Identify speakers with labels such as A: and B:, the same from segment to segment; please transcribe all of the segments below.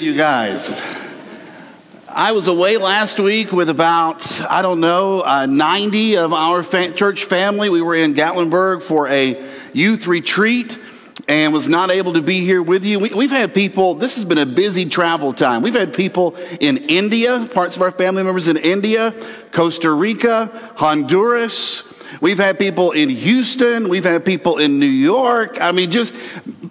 A: you guys. I was away last week with about, I don't know, uh, 90 of our fa- church family. We were in Gatlinburg for a youth retreat and was not able to be here with you. We, have had people, this has been a busy travel time. We've had people in India, parts of our family members in India, Costa Rica, Honduras, We've had people in Houston. We've had people in New York. I mean, just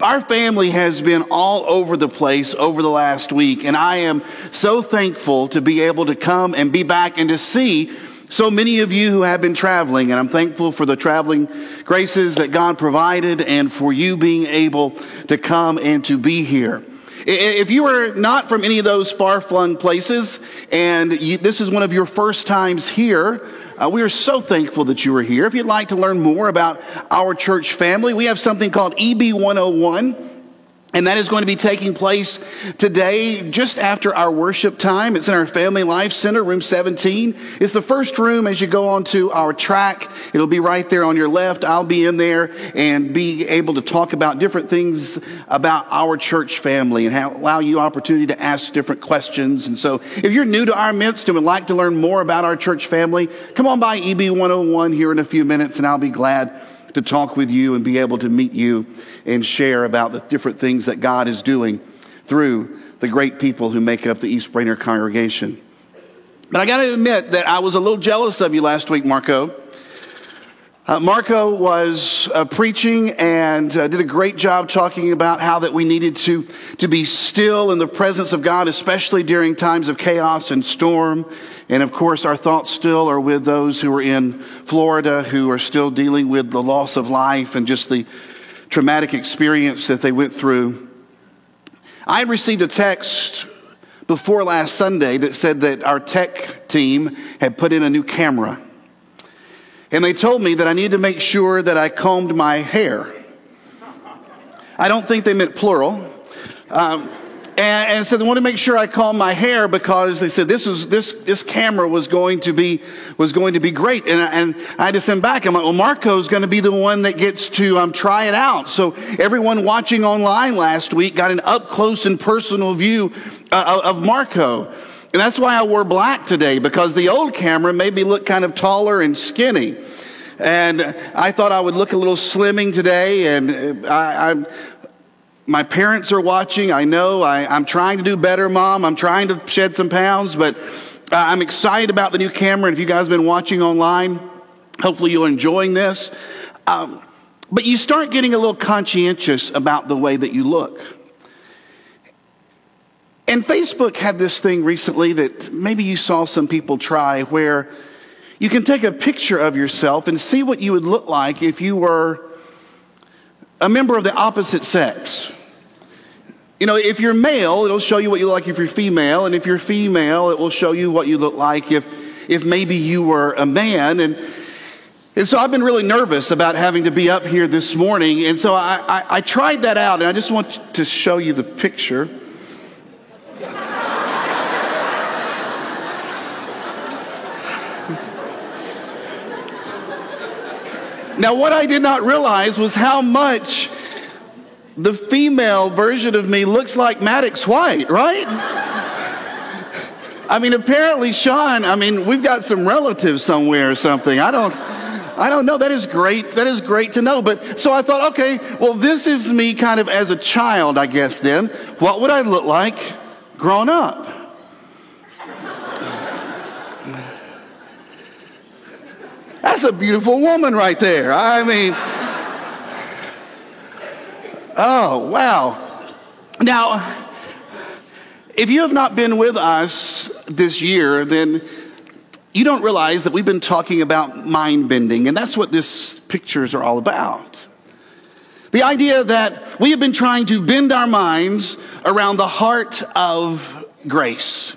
A: our family has been all over the place over the last week. And I am so thankful to be able to come and be back and to see so many of you who have been traveling. And I'm thankful for the traveling graces that God provided and for you being able to come and to be here. If you are not from any of those far flung places and you, this is one of your first times here, uh, we are so thankful that you are here. If you'd like to learn more about our church family, we have something called EB 101. And that is going to be taking place today, just after our worship time. It's in our Family Life Center, room 17. It's the first room as you go onto our track. It'll be right there on your left. I'll be in there and be able to talk about different things about our church family and allow you opportunity to ask different questions. And so if you're new to our midst and would like to learn more about our church family, come on by EB 101 here in a few minutes and I'll be glad to talk with you and be able to meet you and share about the different things that God is doing through the great people who make up the East Brainerd congregation. But I got to admit that I was a little jealous of you last week, Marco. Uh, Marco was uh, preaching and uh, did a great job talking about how that we needed to, to be still in the presence of God, especially during times of chaos and storm. And of course, our thoughts still are with those who are in Florida who are still dealing with the loss of life and just the traumatic experience that they went through. I received a text before last Sunday that said that our tech team had put in a new camera. And they told me that I needed to make sure that I combed my hair. I don't think they meant plural. Um, and, and so they wanted to make sure I combed my hair because they said this was this this camera was going to be was going to be great. And, and I had to send back. I'm like, well, Marco's going to be the one that gets to um, try it out. So everyone watching online last week got an up close and personal view uh, of Marco. And that's why I wore black today because the old camera made me look kind of taller and skinny. And I thought I would look a little slimming today. And I, am my parents are watching. I know I, am trying to do better, Mom. I'm trying to shed some pounds, but I'm excited about the new camera. And if you guys have been watching online, hopefully you're enjoying this. Um, but you start getting a little conscientious about the way that you look. And Facebook had this thing recently that maybe you saw some people try where you can take a picture of yourself and see what you would look like if you were a member of the opposite sex. You know, if you're male, it'll show you what you look like if you're female, and if you're female, it will show you what you look like if, if maybe you were a man. And, and so I've been really nervous about having to be up here this morning, and so I, I, I tried that out, and I just want to show you the picture. Now, what I did not realize was how much the female version of me looks like Maddox White, right? I mean, apparently, Sean, I mean, we've got some relatives somewhere or something. I don't. I don't know. That is great. That is great to know. But so I thought, okay, well, this is me kind of as a child, I guess then. What would I look like grown up? That's a beautiful woman right there. I mean, Oh, wow. Now, if you have not been with us this year, then you don't realize that we've been talking about mind bending, and that's what these pictures are all about. The idea that we have been trying to bend our minds around the heart of grace,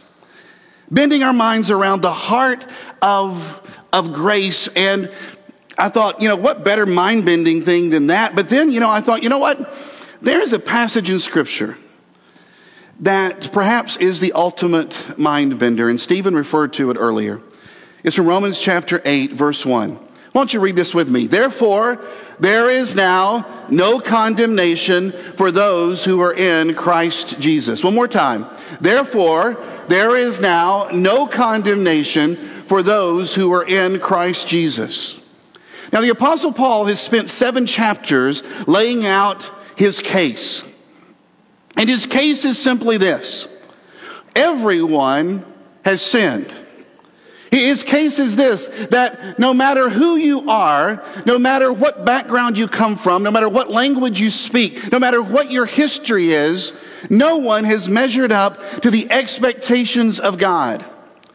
A: bending our minds around the heart of, of grace. And I thought, you know, what better mind bending thing than that? But then, you know, I thought, you know what? There is a passage in Scripture that perhaps is the ultimate mind bender, and Stephen referred to it earlier. It's from Romans chapter 8, verse 1. Why don't you read this with me? Therefore, there is now no condemnation for those who are in Christ Jesus. One more time. Therefore, there is now no condemnation for those who are in Christ Jesus. Now, the Apostle Paul has spent seven chapters laying out his case. And his case is simply this everyone has sinned. His case is this that no matter who you are, no matter what background you come from, no matter what language you speak, no matter what your history is, no one has measured up to the expectations of God.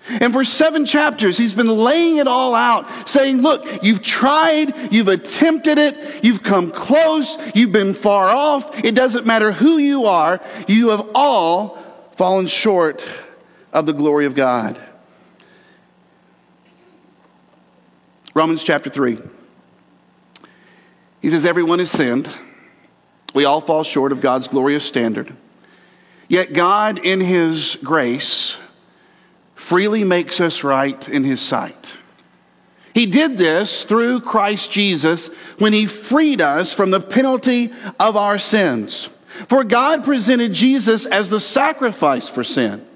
A: And for seven chapters, he's been laying it all out, saying, Look, you've tried, you've attempted it, you've come close, you've been far off. It doesn't matter who you are, you have all fallen short of the glory of God. Romans chapter 3. He says, Everyone has sinned. We all fall short of God's glorious standard. Yet God, in His grace, freely makes us right in His sight. He did this through Christ Jesus when He freed us from the penalty of our sins. For God presented Jesus as the sacrifice for sin.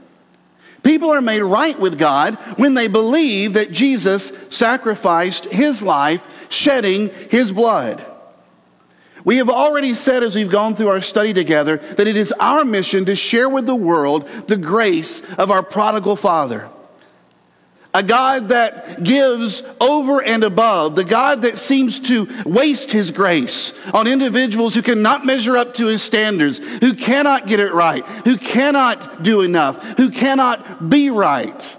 A: People are made right with God when they believe that Jesus sacrificed his life, shedding his blood. We have already said as we've gone through our study together that it is our mission to share with the world the grace of our prodigal father a God that gives over and above, the God that seems to waste his grace on individuals who cannot measure up to his standards, who cannot get it right, who cannot do enough, who cannot be right.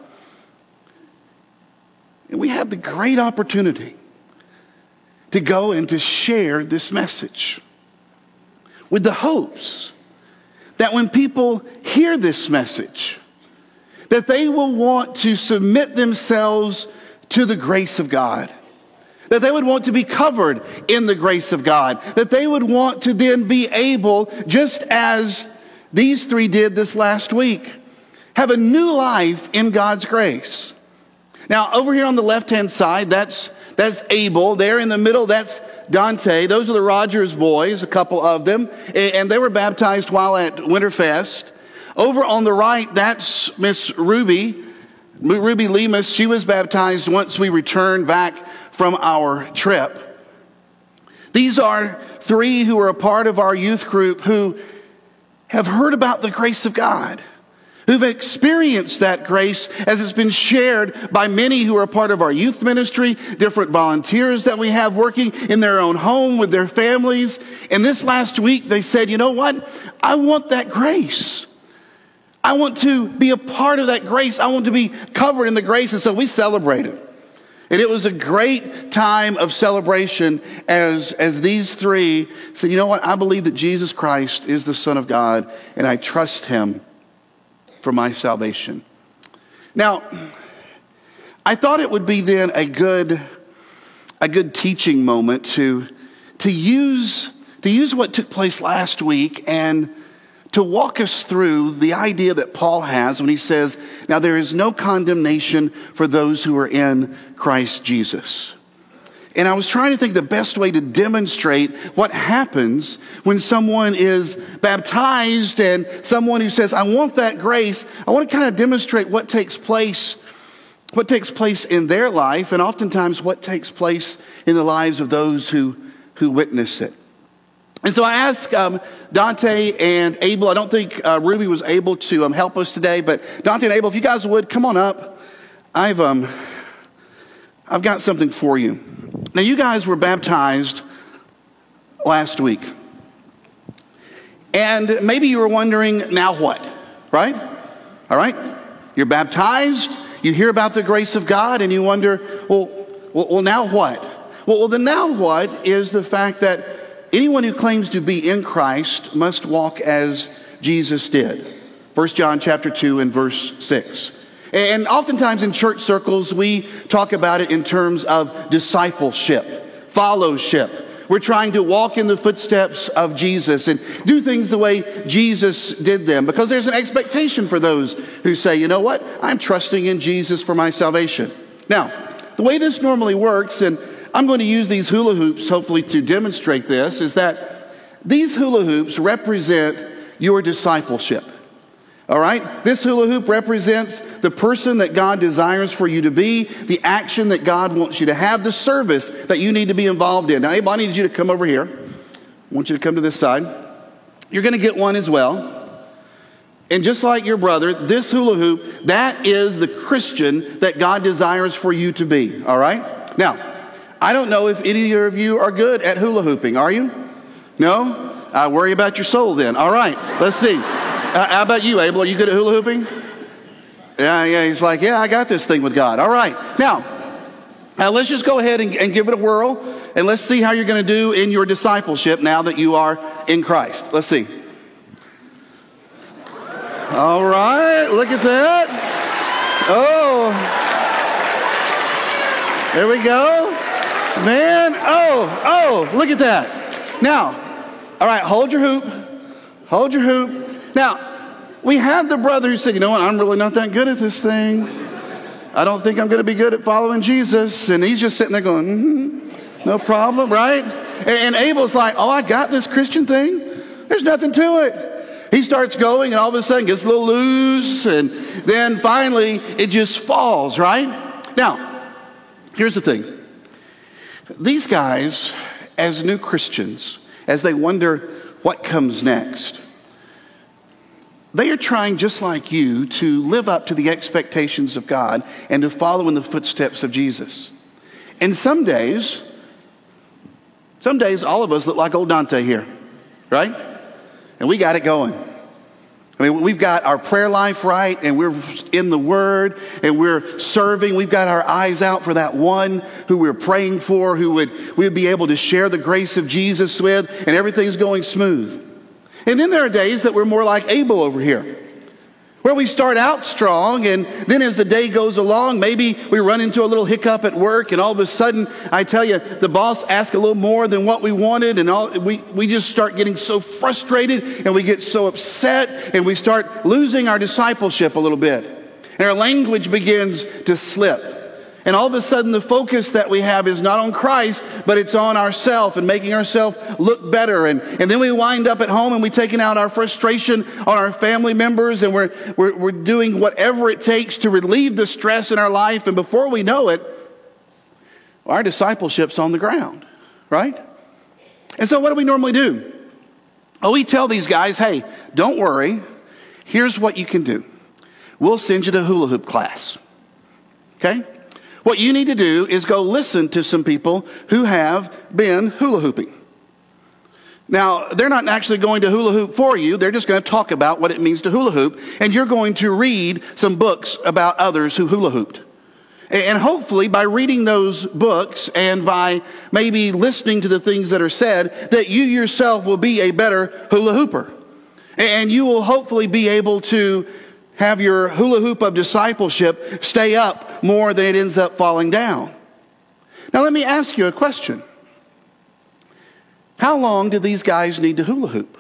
A: And we have the great opportunity to go and to share this message with the hopes that when people hear this message, that they will want to submit themselves to the grace of God. That they would want to be covered in the grace of God. That they would want to then be able, just as these three did this last week, have a new life in God's grace. Now, over here on the left hand side, that's, that's Abel. There in the middle, that's Dante. Those are the Rogers boys, a couple of them. And they were baptized while at Winterfest. Over on the right, that's Miss Ruby, Ruby Lemus. She was baptized once we returned back from our trip. These are three who are a part of our youth group who have heard about the grace of God, who've experienced that grace as it's been shared by many who are a part of our youth ministry, different volunteers that we have working in their own home with their families. And this last week, they said, you know what? I want that grace. I want to be a part of that grace. I want to be covered in the grace. And so we celebrated. And it was a great time of celebration as, as these three said, you know what? I believe that Jesus Christ is the Son of God, and I trust him for my salvation. Now, I thought it would be then a good, a good teaching moment to, to, use, to use what took place last week and to walk us through the idea that Paul has when he says, Now there is no condemnation for those who are in Christ Jesus. And I was trying to think the best way to demonstrate what happens when someone is baptized and someone who says, I want that grace. I want to kind of demonstrate what takes place, what takes place in their life, and oftentimes what takes place in the lives of those who, who witness it. And so I asked um, Dante and Abel. I don't think uh, Ruby was able to um, help us today, but Dante and Abel, if you guys would come on up, I've um, I've got something for you. Now, you guys were baptized last week, and maybe you were wondering, now what? Right? All right. You're baptized. You hear about the grace of God, and you wonder, well, well, well now what? Well, well, the now what is the fact that Anyone who claims to be in Christ must walk as Jesus did. 1 John chapter 2 and verse 6. And oftentimes in church circles, we talk about it in terms of discipleship, fellowship. We're trying to walk in the footsteps of Jesus and do things the way Jesus did them because there's an expectation for those who say, you know what, I'm trusting in Jesus for my salvation. Now, the way this normally works, and I'm going to use these hula hoops hopefully to demonstrate this is that these hula hoops represent your discipleship. All right? This hula hoop represents the person that God desires for you to be, the action that God wants you to have, the service that you need to be involved in. Now, Abel, I need you to come over here. I want you to come to this side. You're going to get one as well. And just like your brother, this hula hoop, that is the Christian that God desires for you to be. All right? Now, I don't know if any of you are good at hula hooping. Are you? No? I worry about your soul then. All right, let's see. Uh, how about you, Abel? Are you good at hula hooping? Yeah, yeah. He's like, yeah, I got this thing with God. All right. Now, uh, let's just go ahead and, and give it a whirl, and let's see how you're going to do in your discipleship now that you are in Christ. Let's see. All right, look at that. Oh, there we go. Man, oh, oh, look at that. Now, all right, hold your hoop. Hold your hoop. Now, we have the brother who said, you know what, I'm really not that good at this thing. I don't think I'm going to be good at following Jesus. And he's just sitting there going, mm-hmm, no problem, right? And, and Abel's like, oh, I got this Christian thing. There's nothing to it. He starts going, and all of a sudden gets a little loose, and then finally it just falls, right? Now, here's the thing these guys, as new Christians, as they wonder what comes next, they are trying, just like you, to live up to the expectations of God and to follow in the footsteps of Jesus. And some days, some days, all of us look like old Dante here, right? And we got it going. I mean, we've got our prayer life right, and we're in the Word, and we're serving. We've got our eyes out for that one who we're praying for, who would we would be able to share the grace of Jesus with, and everything's going smooth. And then there are days that we're more like Abel over here where we start out strong, and then as the day goes along, maybe we run into a little hiccup at work, and all of a sudden, I tell you, the boss asks a little more than what we wanted, and all, we, we just start getting so frustrated, and we get so upset, and we start losing our discipleship a little bit. And our language begins to slip. And all of a sudden, the focus that we have is not on Christ, but it's on ourselves and making ourselves look better. And, and then we wind up at home and we're taking out our frustration on our family members and we're, we're, we're doing whatever it takes to relieve the stress in our life. And before we know it, our discipleship's on the ground, right? And so, what do we normally do? Oh, we tell these guys, hey, don't worry. Here's what you can do we'll send you to hula hoop class. Okay? What you need to do is go listen to some people who have been hula hooping. Now, they're not actually going to hula hoop for you. They're just going to talk about what it means to hula hoop. And you're going to read some books about others who hula hooped. And hopefully, by reading those books and by maybe listening to the things that are said, that you yourself will be a better hula hooper. And you will hopefully be able to have your hula hoop of discipleship stay up more than it ends up falling down. Now, let me ask you a question. How long do these guys need to hula hoop?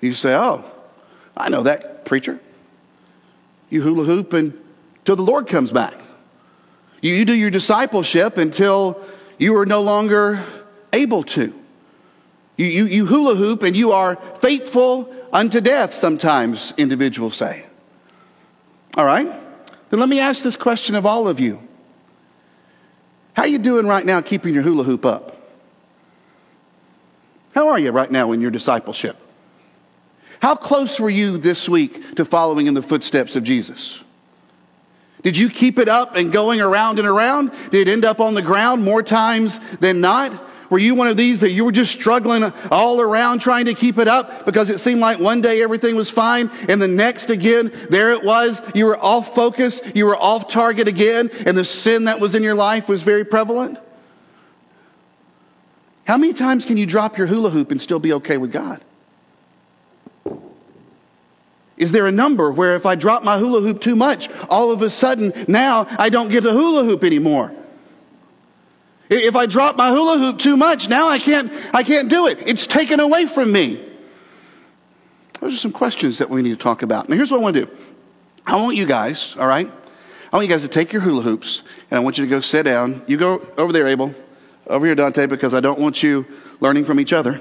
A: You say, Oh, I know that preacher. You hula hoop until the Lord comes back. You, you do your discipleship until you are no longer able to. You, you, you hula hoop and you are faithful unto death, sometimes individuals say. All right? Then let me ask this question of all of you. How are you doing right now keeping your hula hoop up? How are you right now in your discipleship? How close were you this week to following in the footsteps of Jesus? Did you keep it up and going around and around? Did it end up on the ground more times than not? Were you one of these that you were just struggling all around trying to keep it up because it seemed like one day everything was fine and the next again, there it was. You were off focus, you were off target again, and the sin that was in your life was very prevalent? How many times can you drop your hula hoop and still be okay with God? Is there a number where if I drop my hula hoop too much, all of a sudden now I don't get the hula hoop anymore? If I drop my hula hoop too much, now I can't, I can't do it. It's taken away from me. Those are some questions that we need to talk about. Now, here's what I want to do I want you guys, all right? I want you guys to take your hula hoops and I want you to go sit down. You go over there, Abel. Over here, Dante, because I don't want you learning from each other.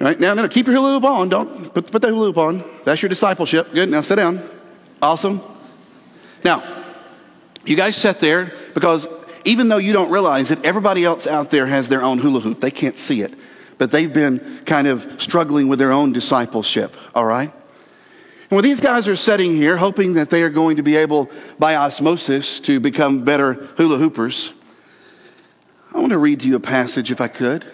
A: All right, now, no, no, keep your hula hoop on. Don't put, put hula hoop on. That's your discipleship. Good. Now sit down. Awesome. Now, you guys sit there because even though you don't realize it, everybody else out there has their own hula hoop. They can't see it, but they've been kind of struggling with their own discipleship. All right? And when these guys are sitting here, hoping that they are going to be able, by osmosis, to become better hula hoopers, I want to read to you a passage if I could.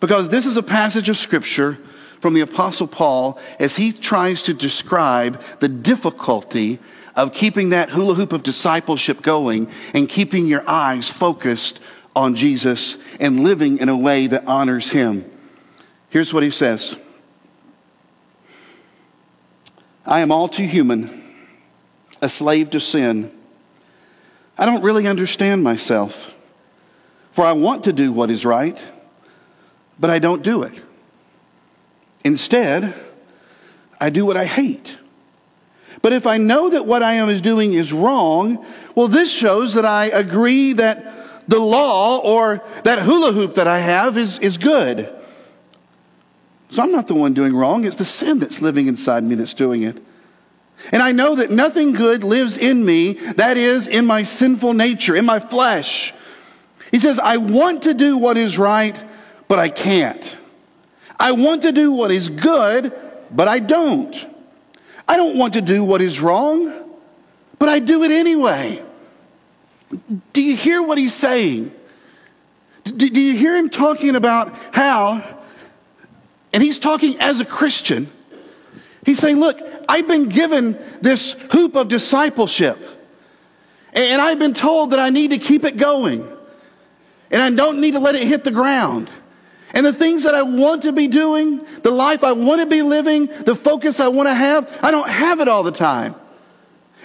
A: Because this is a passage of Scripture from the Apostle Paul as he tries to describe the difficulty of keeping that hula hoop of discipleship going and keeping your eyes focused on Jesus and living in a way that honors him. Here's what he says I am all too human, a slave to sin. I don't really understand myself, for I want to do what is right, but I don't do it. Instead, I do what I hate. But if I know that what I am is doing is wrong, well, this shows that I agree that the law or that hula hoop that I have is, is good. So I'm not the one doing wrong. It's the sin that's living inside me that's doing it. And I know that nothing good lives in me, that is, in my sinful nature, in my flesh. He says, I want to do what is right, but I can't. I want to do what is good, but I don't. I don't want to do what is wrong, but I do it anyway. Do you hear what he's saying? Do, you hear him talking about how and he's talking as a Christian. He's saying, Look, I've been given this hoop of discipleship, and I've been told that I need to keep it going, and I don't need to let it hit the ground. And the things that I want to be doing, the life I want to be living, the focus I want to have, I don't have it all the time.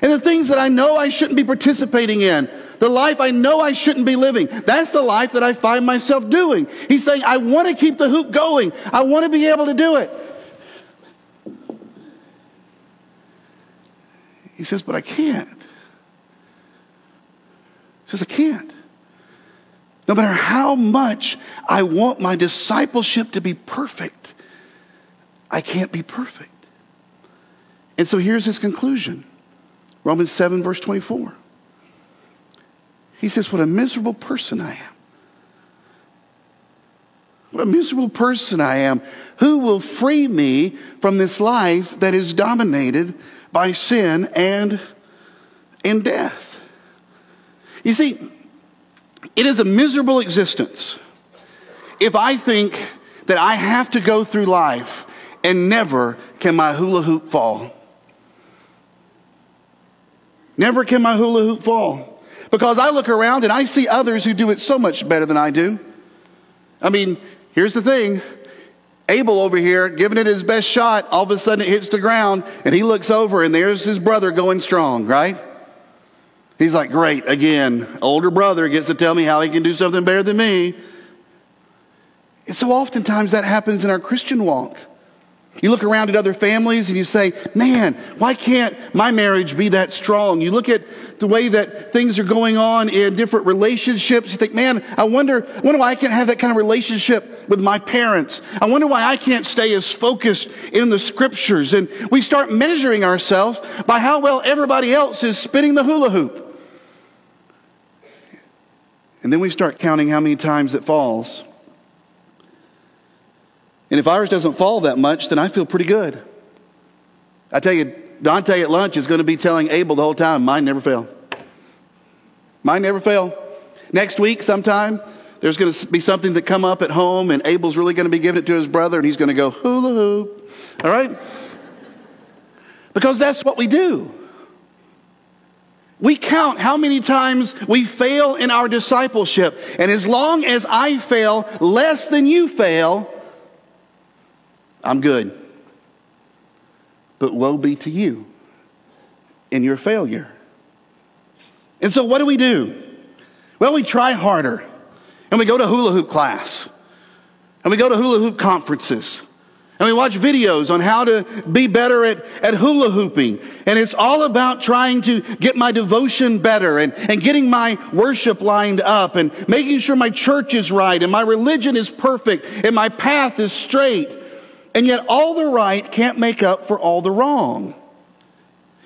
A: And the things that I know I shouldn't be participating in, the life I know I shouldn't be living. That's the life that I find myself doing. He's saying, I want to keep the hoop going. I want to be able to do it. He says, but I can't. He says, I can't. No matter how much I want my discipleship to be perfect, I can't be perfect. And so here's his conclusion Romans 7, verse 24. He says, What a miserable person I am. What a miserable person I am. Who will free me from this life that is dominated by sin and in death? You see, it is a miserable existence if I think that I have to go through life and never can my hula hoop fall. Never can my hula hoop fall. Because I look around and I see others who do it so much better than I do. I mean, here's the thing Abel over here giving it his best shot, all of a sudden it hits the ground, and he looks over and there's his brother going strong, right? He's like, Great, again, older brother gets to tell me how he can do something better than me. And so oftentimes that happens in our Christian walk. You look around at other families and you say, man, why can't my marriage be that strong? You look at the way that things are going on in different relationships. You think, man, I wonder, I wonder why I can't have that kind of relationship with my parents. I wonder why I can't stay as focused in the scriptures. And we start measuring ourselves by how well everybody else is spinning the hula hoop. And then we start counting how many times it falls. And if ours doesn't fall that much, then I feel pretty good. I tell you, Dante at lunch is going to be telling Abel the whole time, mine never fail. Mine never fail. Next week, sometime, there's going to be something that come up at home, and Abel's really going to be giving it to his brother, and he's going to go hula hoop. All right? Because that's what we do. We count how many times we fail in our discipleship. And as long as I fail less than you fail, I'm good. But woe be to you in your failure. And so, what do we do? Well, we try harder. And we go to hula hoop class. And we go to hula hoop conferences. And we watch videos on how to be better at, at hula hooping. And it's all about trying to get my devotion better and, and getting my worship lined up and making sure my church is right and my religion is perfect and my path is straight. And yet all the right can't make up for all the wrong.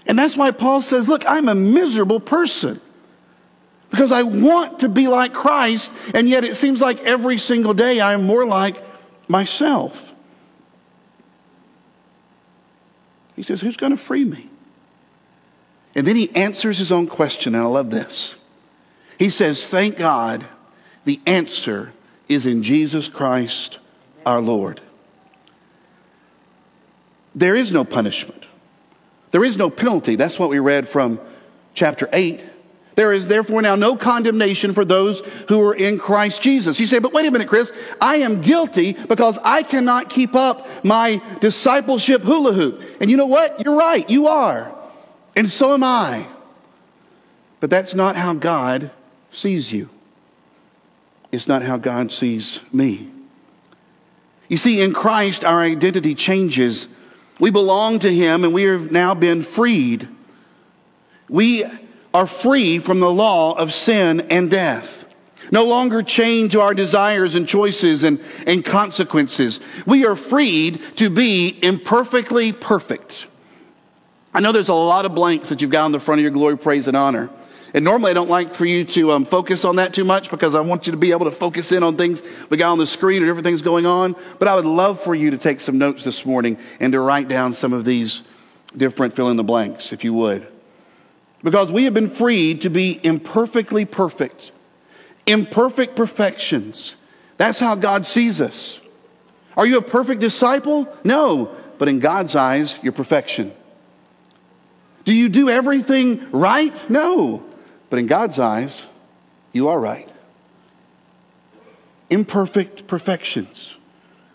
A: And that's why Paul says, look, I'm a miserable person because I want to be like Christ. And yet it seems like every single day I am more like myself. He says, Who's going to free me? And then he answers his own question, and I love this. He says, Thank God the answer is in Jesus Christ our Lord. There is no punishment, there is no penalty. That's what we read from chapter 8. There is therefore now no condemnation for those who are in Christ Jesus. You say, but wait a minute, Chris, I am guilty because I cannot keep up my discipleship hula hoop. And you know what? You're right, you are. And so am I. But that's not how God sees you. It's not how God sees me. You see, in Christ, our identity changes. We belong to Him and we have now been freed. We are free from the law of sin and death. No longer chained to our desires and choices and, and consequences. We are freed to be imperfectly perfect. I know there's a lot of blanks that you've got on the front of your glory, praise, and honor. And normally I don't like for you to um, focus on that too much because I want you to be able to focus in on things we got on the screen or everything's going on. But I would love for you to take some notes this morning and to write down some of these different fill in the blanks, if you would. Because we have been freed to be imperfectly perfect, imperfect perfections. That's how God sees us. Are you a perfect disciple? No, but in God's eyes, you're perfection. Do you do everything right? No, but in God's eyes, you are right. Imperfect perfections.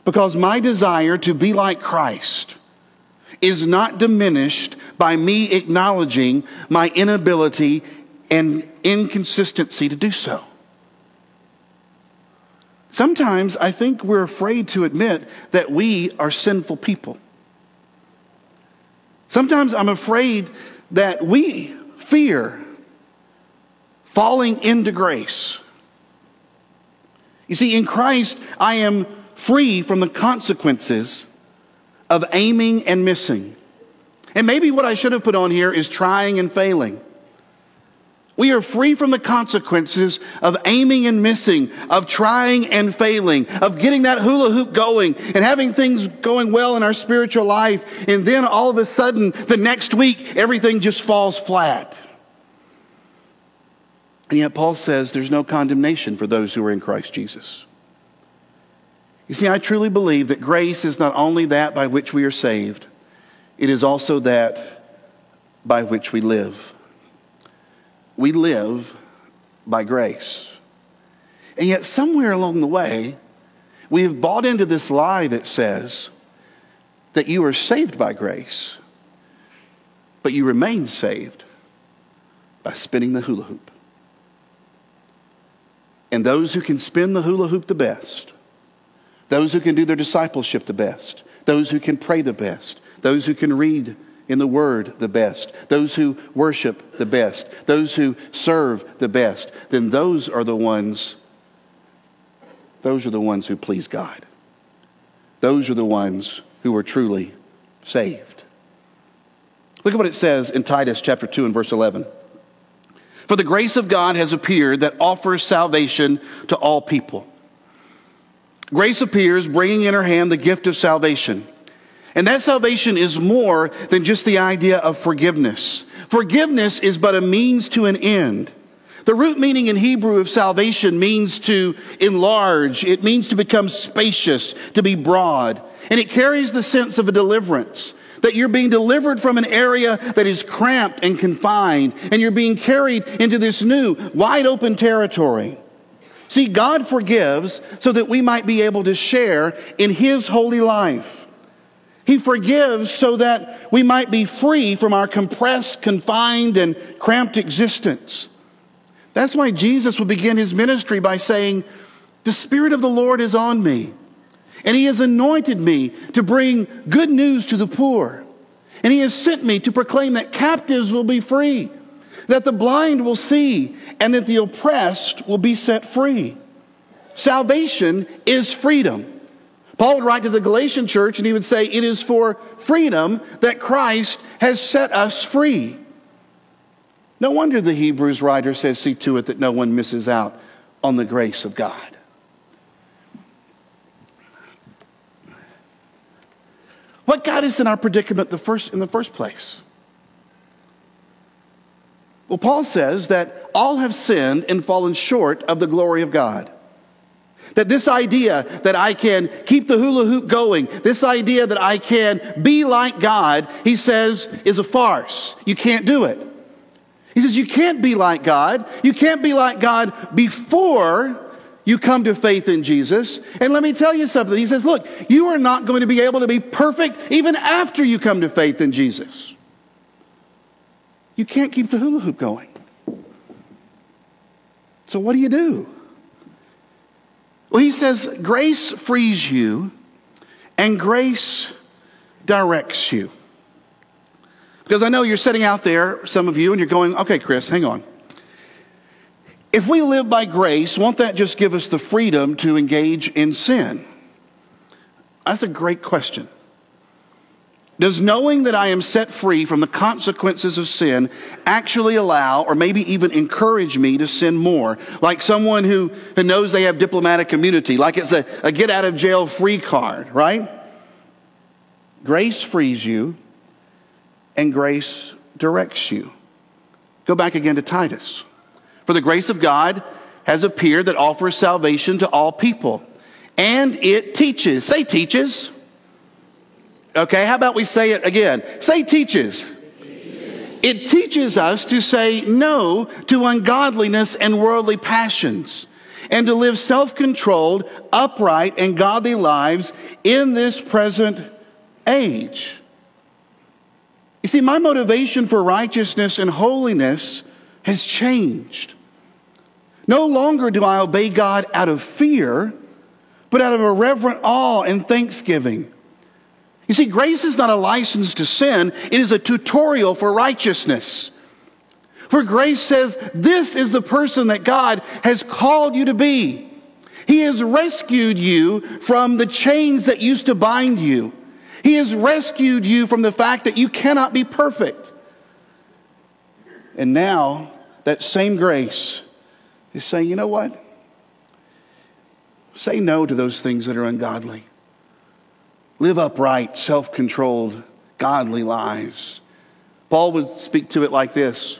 A: Because my desire to be like Christ is not diminished by me acknowledging my inability and inconsistency to do so. Sometimes I think we're afraid to admit that we are sinful people. Sometimes I'm afraid that we fear falling into grace. You see, in Christ, I am free from the consequences of aiming and missing. And maybe what I should have put on here is trying and failing. We are free from the consequences of aiming and missing, of trying and failing, of getting that hula hoop going and having things going well in our spiritual life. And then all of a sudden, the next week, everything just falls flat. And yet, Paul says there's no condemnation for those who are in Christ Jesus. You see, I truly believe that grace is not only that by which we are saved, it is also that by which we live. We live by grace. And yet, somewhere along the way, we have bought into this lie that says that you are saved by grace, but you remain saved by spinning the hula hoop. And those who can spin the hula hoop the best, those who can do their discipleship the best, those who can pray the best, those who can read in the Word the best, those who worship the best, those who serve the best, then those are the ones, those are the ones who please God. Those are the ones who are truly saved. Look at what it says in Titus chapter 2 and verse 11. For the grace of God has appeared that offers salvation to all people. Grace appears, bringing in her hand the gift of salvation. And that salvation is more than just the idea of forgiveness. Forgiveness is but a means to an end. The root meaning in Hebrew of salvation means to enlarge. It means to become spacious, to be broad. And it carries the sense of a deliverance. That you're being delivered from an area that is cramped and confined, and you're being carried into this new, wide open territory. See, God forgives so that we might be able to share in His holy life. He forgives so that we might be free from our compressed, confined, and cramped existence. That's why Jesus would begin his ministry by saying, The Spirit of the Lord is on me. And he has anointed me to bring good news to the poor. And he has sent me to proclaim that captives will be free, that the blind will see, and that the oppressed will be set free. Salvation is freedom. Paul would write to the Galatian church and he would say, It is for freedom that Christ has set us free. No wonder the Hebrews writer says, See to it that no one misses out on the grace of God. What got us in our predicament the first, in the first place? Well, Paul says that all have sinned and fallen short of the glory of God. That this idea that I can keep the hula hoop going, this idea that I can be like God, he says, is a farce. You can't do it. He says, You can't be like God. You can't be like God before you come to faith in Jesus. And let me tell you something. He says, Look, you are not going to be able to be perfect even after you come to faith in Jesus. You can't keep the hula hoop going. So, what do you do? Well, he says, Grace frees you, and grace directs you. Because I know you're sitting out there, some of you, and you're going, okay, Chris, hang on. If we live by grace, won't that just give us the freedom to engage in sin? That's a great question. Does knowing that I am set free from the consequences of sin actually allow or maybe even encourage me to sin more? Like someone who, who knows they have diplomatic immunity, like it's a, a get out of jail free card, right? Grace frees you and grace directs you. Go back again to Titus. For the grace of God has appeared that offers salvation to all people, and it teaches. Say, teaches. Okay, how about we say it again? Say, teaches. It teaches us to say no to ungodliness and worldly passions and to live self controlled, upright, and godly lives in this present age. You see, my motivation for righteousness and holiness has changed. No longer do I obey God out of fear, but out of a reverent awe and thanksgiving. You see, grace is not a license to sin, it is a tutorial for righteousness. For grace says, This is the person that God has called you to be. He has rescued you from the chains that used to bind you. He has rescued you from the fact that you cannot be perfect. And now, that same grace is saying, you know what? Say no to those things that are ungodly. Live upright, self controlled, godly lives. Paul would speak to it like this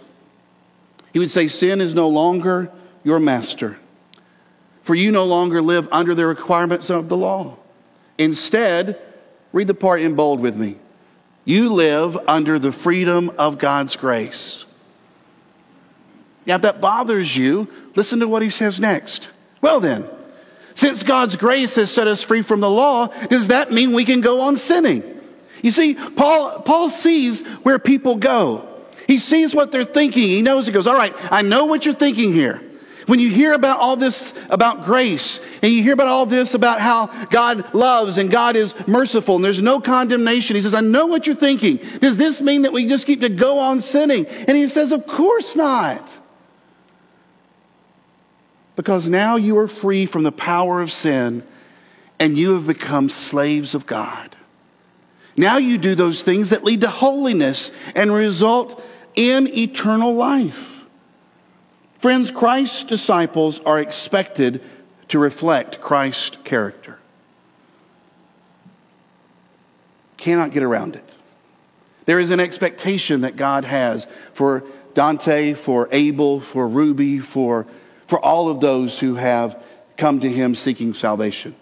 A: He would say, Sin is no longer your master, for you no longer live under the requirements of the law. Instead, Read the part in bold with me. You live under the freedom of God's grace. Now, if that bothers you, listen to what he says next. Well, then, since God's grace has set us free from the law, does that mean we can go on sinning? You see, Paul, Paul sees where people go. He sees what they're thinking. He knows, he goes, All right, I know what you're thinking here. When you hear about all this about grace, and you hear about all this about how God loves and God is merciful and there's no condemnation, he says, I know what you're thinking. Does this mean that we just keep to go on sinning? And he says, Of course not. Because now you are free from the power of sin and you have become slaves of God. Now you do those things that lead to holiness and result in eternal life. Friends, Christ's disciples are expected to reflect Christ's character. Cannot get around it. There is an expectation that God has for Dante, for Abel, for Ruby, for, for all of those who have come to him seeking salvation.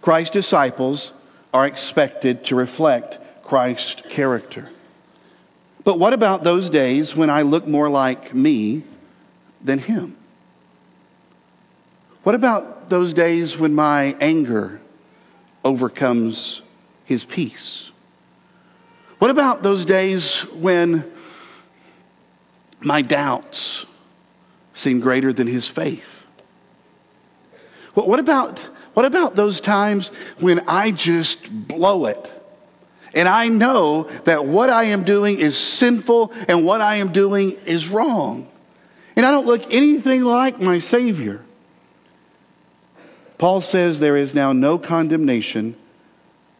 A: Christ's disciples are expected to reflect Christ's character. But what about those days when I look more like me than Him? What about those days when my anger overcomes His peace? What about those days when my doubts seem greater than His faith? What about, what about those times when I just blow it? And I know that what I am doing is sinful and what I am doing is wrong. And I don't look anything like my Savior. Paul says there is now no condemnation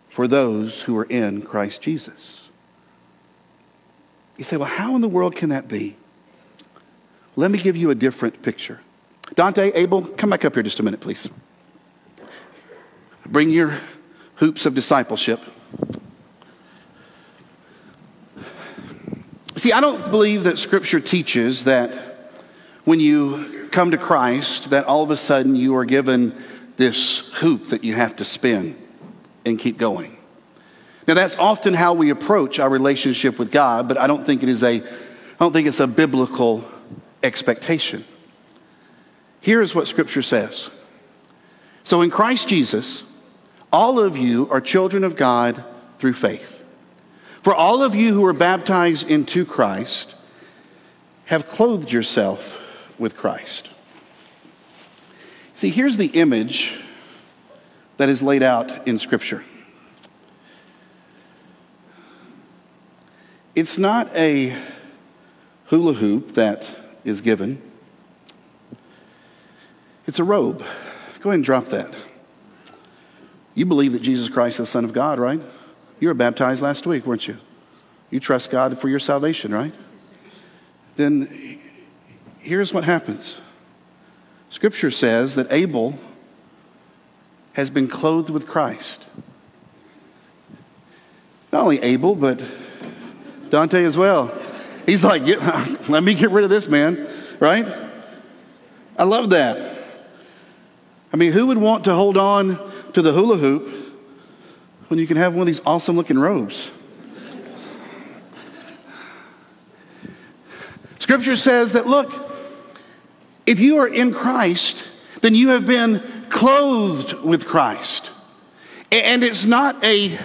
A: for those who are in Christ Jesus. You say, well, how in the world can that be? Let me give you a different picture. Dante, Abel, come back up here just a minute, please. Bring your hoops of discipleship. See, I don't believe that Scripture teaches that when you come to Christ, that all of a sudden you are given this hoop that you have to spin and keep going. Now, that's often how we approach our relationship with God, but I don't think it is a, I don't think it's a biblical expectation. Here is what Scripture says. So, in Christ Jesus, all of you are children of God through faith. For all of you who are baptized into Christ have clothed yourself with Christ. See, here's the image that is laid out in Scripture. It's not a hula hoop that is given, it's a robe. Go ahead and drop that. You believe that Jesus Christ is the Son of God, right? You were baptized last week, weren't you? You trust God for your salvation, right? Then here's what happens Scripture says that Abel has been clothed with Christ. Not only Abel, but Dante as well. He's like, let me get rid of this man, right? I love that. I mean, who would want to hold on to the hula hoop when you can have one of these awesome looking robes? Scripture says that, look, if you are in Christ, then you have been clothed with Christ. And it's not a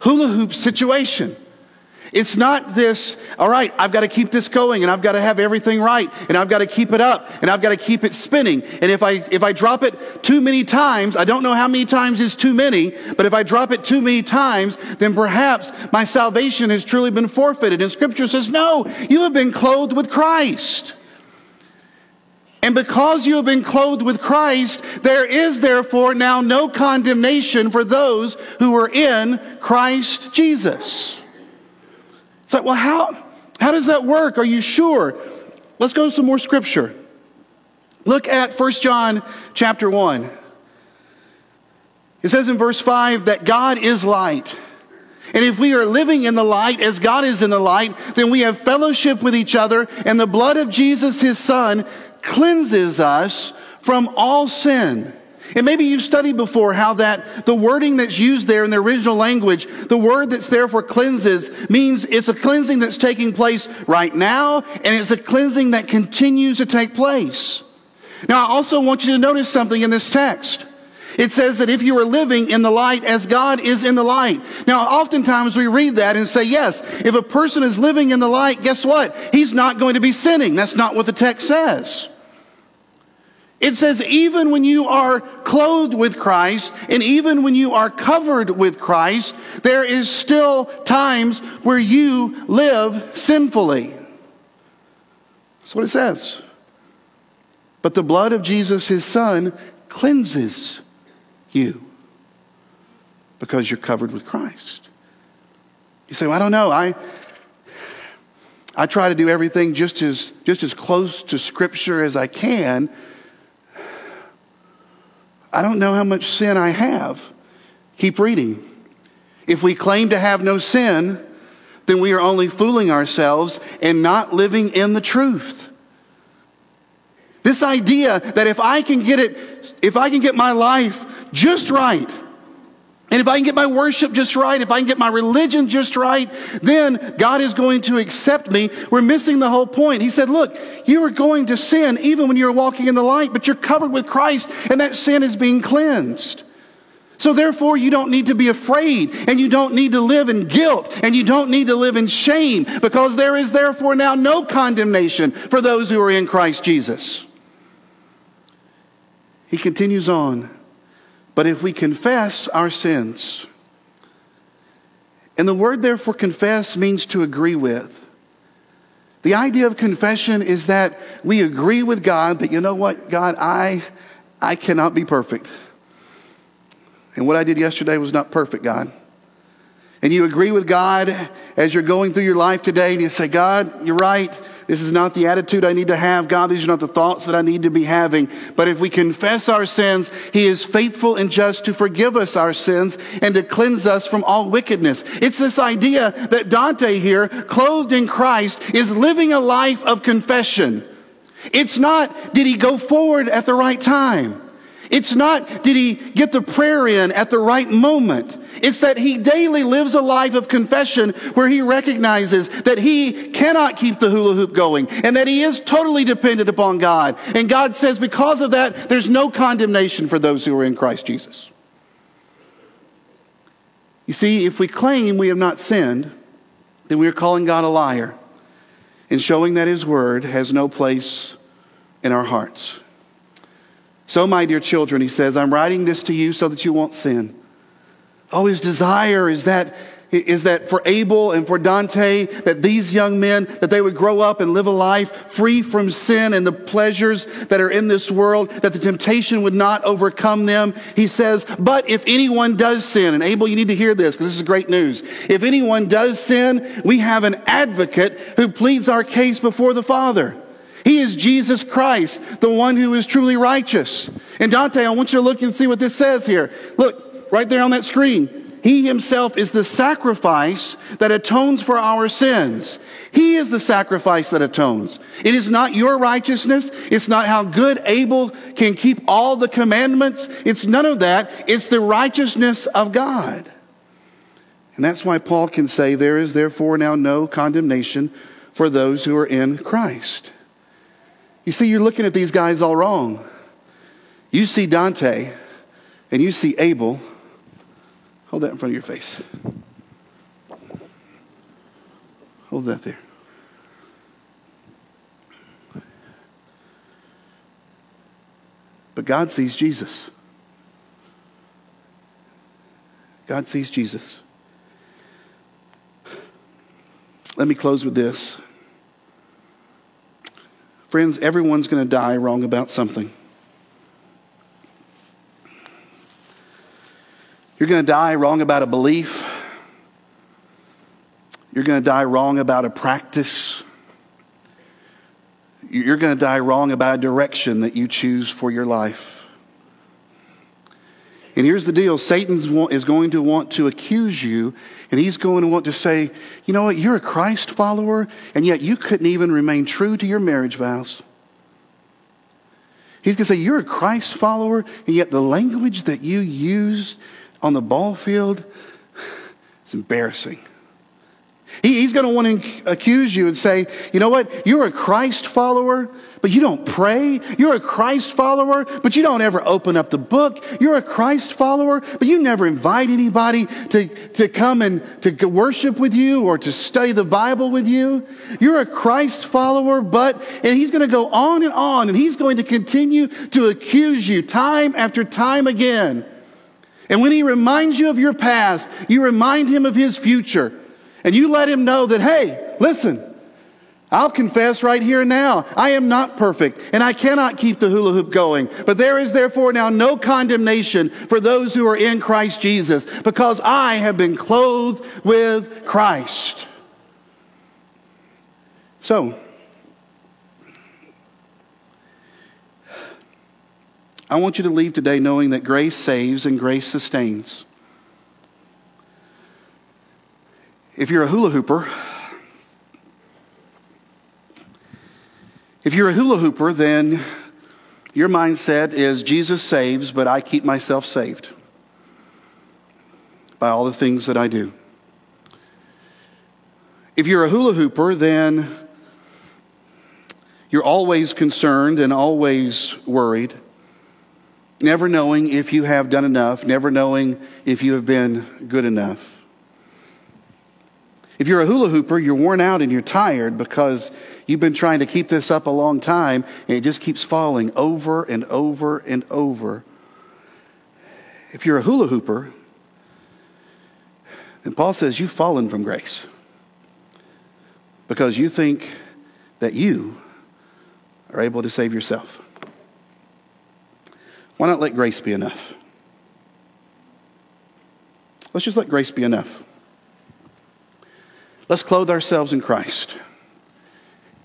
A: hula hoop situation. It's not this, all right, I've got to keep this going and I've got to have everything right and I've got to keep it up and I've got to keep it spinning. And if I, if I drop it too many times, I don't know how many times is too many, but if I drop it too many times, then perhaps my salvation has truly been forfeited. And scripture says, no, you have been clothed with Christ. And because you have been clothed with Christ, there is therefore now no condemnation for those who are in Christ Jesus. It's like, well, how, how does that work? Are you sure? Let's go to some more scripture. Look at 1 John chapter 1. It says in verse 5 that God is light. And if we are living in the light as God is in the light, then we have fellowship with each other, and the blood of Jesus, his son, cleanses us from all sin. And maybe you've studied before how that the wording that's used there in the original language, the word that's there for cleanses means it's a cleansing that's taking place right now, and it's a cleansing that continues to take place. Now, I also want you to notice something in this text. It says that if you are living in the light as God is in the light. Now, oftentimes we read that and say, yes, if a person is living in the light, guess what? He's not going to be sinning. That's not what the text says. It says, even when you are clothed with Christ and even when you are covered with Christ, there is still times where you live sinfully. That's what it says. But the blood of Jesus, his son, cleanses you because you're covered with Christ. You say, well, I don't know. I, I try to do everything just as, just as close to Scripture as I can I don't know how much sin I have. Keep reading. If we claim to have no sin, then we are only fooling ourselves and not living in the truth. This idea that if I can get it, if I can get my life just right, and if I can get my worship just right, if I can get my religion just right, then God is going to accept me. We're missing the whole point. He said, Look, you are going to sin even when you're walking in the light, but you're covered with Christ, and that sin is being cleansed. So, therefore, you don't need to be afraid, and you don't need to live in guilt, and you don't need to live in shame, because there is therefore now no condemnation for those who are in Christ Jesus. he continues on. But if we confess our sins, and the word therefore confess means to agree with. The idea of confession is that we agree with God that, you know what, God, I, I cannot be perfect. And what I did yesterday was not perfect, God. And you agree with God as you're going through your life today and you say, God, you're right. This is not the attitude I need to have. God, these are not the thoughts that I need to be having. But if we confess our sins, He is faithful and just to forgive us our sins and to cleanse us from all wickedness. It's this idea that Dante here, clothed in Christ, is living a life of confession. It's not, did he go forward at the right time? It's not, did he get the prayer in at the right moment? It's that he daily lives a life of confession where he recognizes that he cannot keep the hula hoop going and that he is totally dependent upon God. And God says, because of that, there's no condemnation for those who are in Christ Jesus. You see, if we claim we have not sinned, then we are calling God a liar and showing that his word has no place in our hearts. So, my dear children, he says, I'm writing this to you so that you won't sin. Oh, his desire is that, is that for Abel and for Dante, that these young men, that they would grow up and live a life free from sin and the pleasures that are in this world, that the temptation would not overcome them. He says, but if anyone does sin, and Abel, you need to hear this because this is great news. If anyone does sin, we have an advocate who pleads our case before the Father. He is Jesus Christ, the one who is truly righteous. And Dante, I want you to look and see what this says here. Look, right there on that screen. He himself is the sacrifice that atones for our sins. He is the sacrifice that atones. It is not your righteousness. It's not how good Abel can keep all the commandments. It's none of that. It's the righteousness of God. And that's why Paul can say, There is therefore now no condemnation for those who are in Christ. You see, you're looking at these guys all wrong. You see Dante and you see Abel. Hold that in front of your face. Hold that there. But God sees Jesus. God sees Jesus. Let me close with this. Friends, everyone's going to die wrong about something. You're going to die wrong about a belief. You're going to die wrong about a practice. You're going to die wrong about a direction that you choose for your life. And here's the deal Satan is going to want to accuse you, and he's going to want to say, you know what, you're a Christ follower, and yet you couldn't even remain true to your marriage vows. He's going to say, You're a Christ follower, and yet the language that you use on the ball field it's embarrassing. He, he's going to want to accuse you and say, you know what? You're a Christ follower, but you don't pray. You're a Christ follower, but you don't ever open up the book. You're a Christ follower, but you never invite anybody to, to come and to worship with you or to study the Bible with you. You're a Christ follower, but, and he's going to go on and on, and he's going to continue to accuse you time after time again. And when he reminds you of your past, you remind him of his future. And you let him know that, hey, listen, I'll confess right here and now, I am not perfect and I cannot keep the hula hoop going. But there is therefore now no condemnation for those who are in Christ Jesus because I have been clothed with Christ. So, I want you to leave today knowing that grace saves and grace sustains. If you're a hula hooper, if you're a hula hooper, then your mindset is Jesus saves, but I keep myself saved by all the things that I do. If you're a hula hooper, then you're always concerned and always worried, never knowing if you have done enough, never knowing if you have been good enough. If you're a hula hooper, you're worn out and you're tired because you've been trying to keep this up a long time and it just keeps falling over and over and over. If you're a hula hooper, then Paul says you've fallen from grace because you think that you are able to save yourself. Why not let grace be enough? Let's just let grace be enough. Let's clothe ourselves in Christ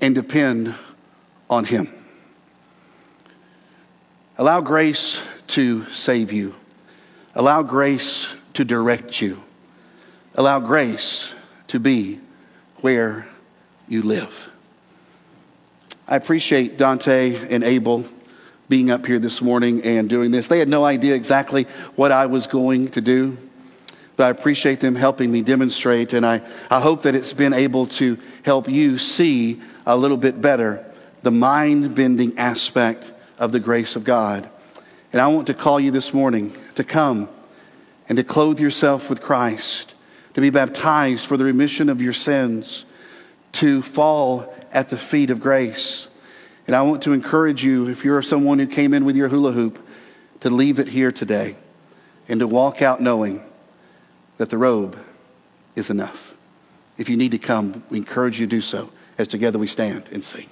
A: and depend on Him. Allow grace to save you. Allow grace to direct you. Allow grace to be where you live. I appreciate Dante and Abel being up here this morning and doing this. They had no idea exactly what I was going to do but I appreciate them helping me demonstrate, and I, I hope that it's been able to help you see a little bit better the mind bending aspect of the grace of God. And I want to call you this morning to come and to clothe yourself with Christ, to be baptized for the remission of your sins, to fall at the feet of grace. And I want to encourage you, if you're someone who came in with your hula hoop, to leave it here today and to walk out knowing that the robe is enough. If you need to come, we encourage you to do so as together we stand and sing.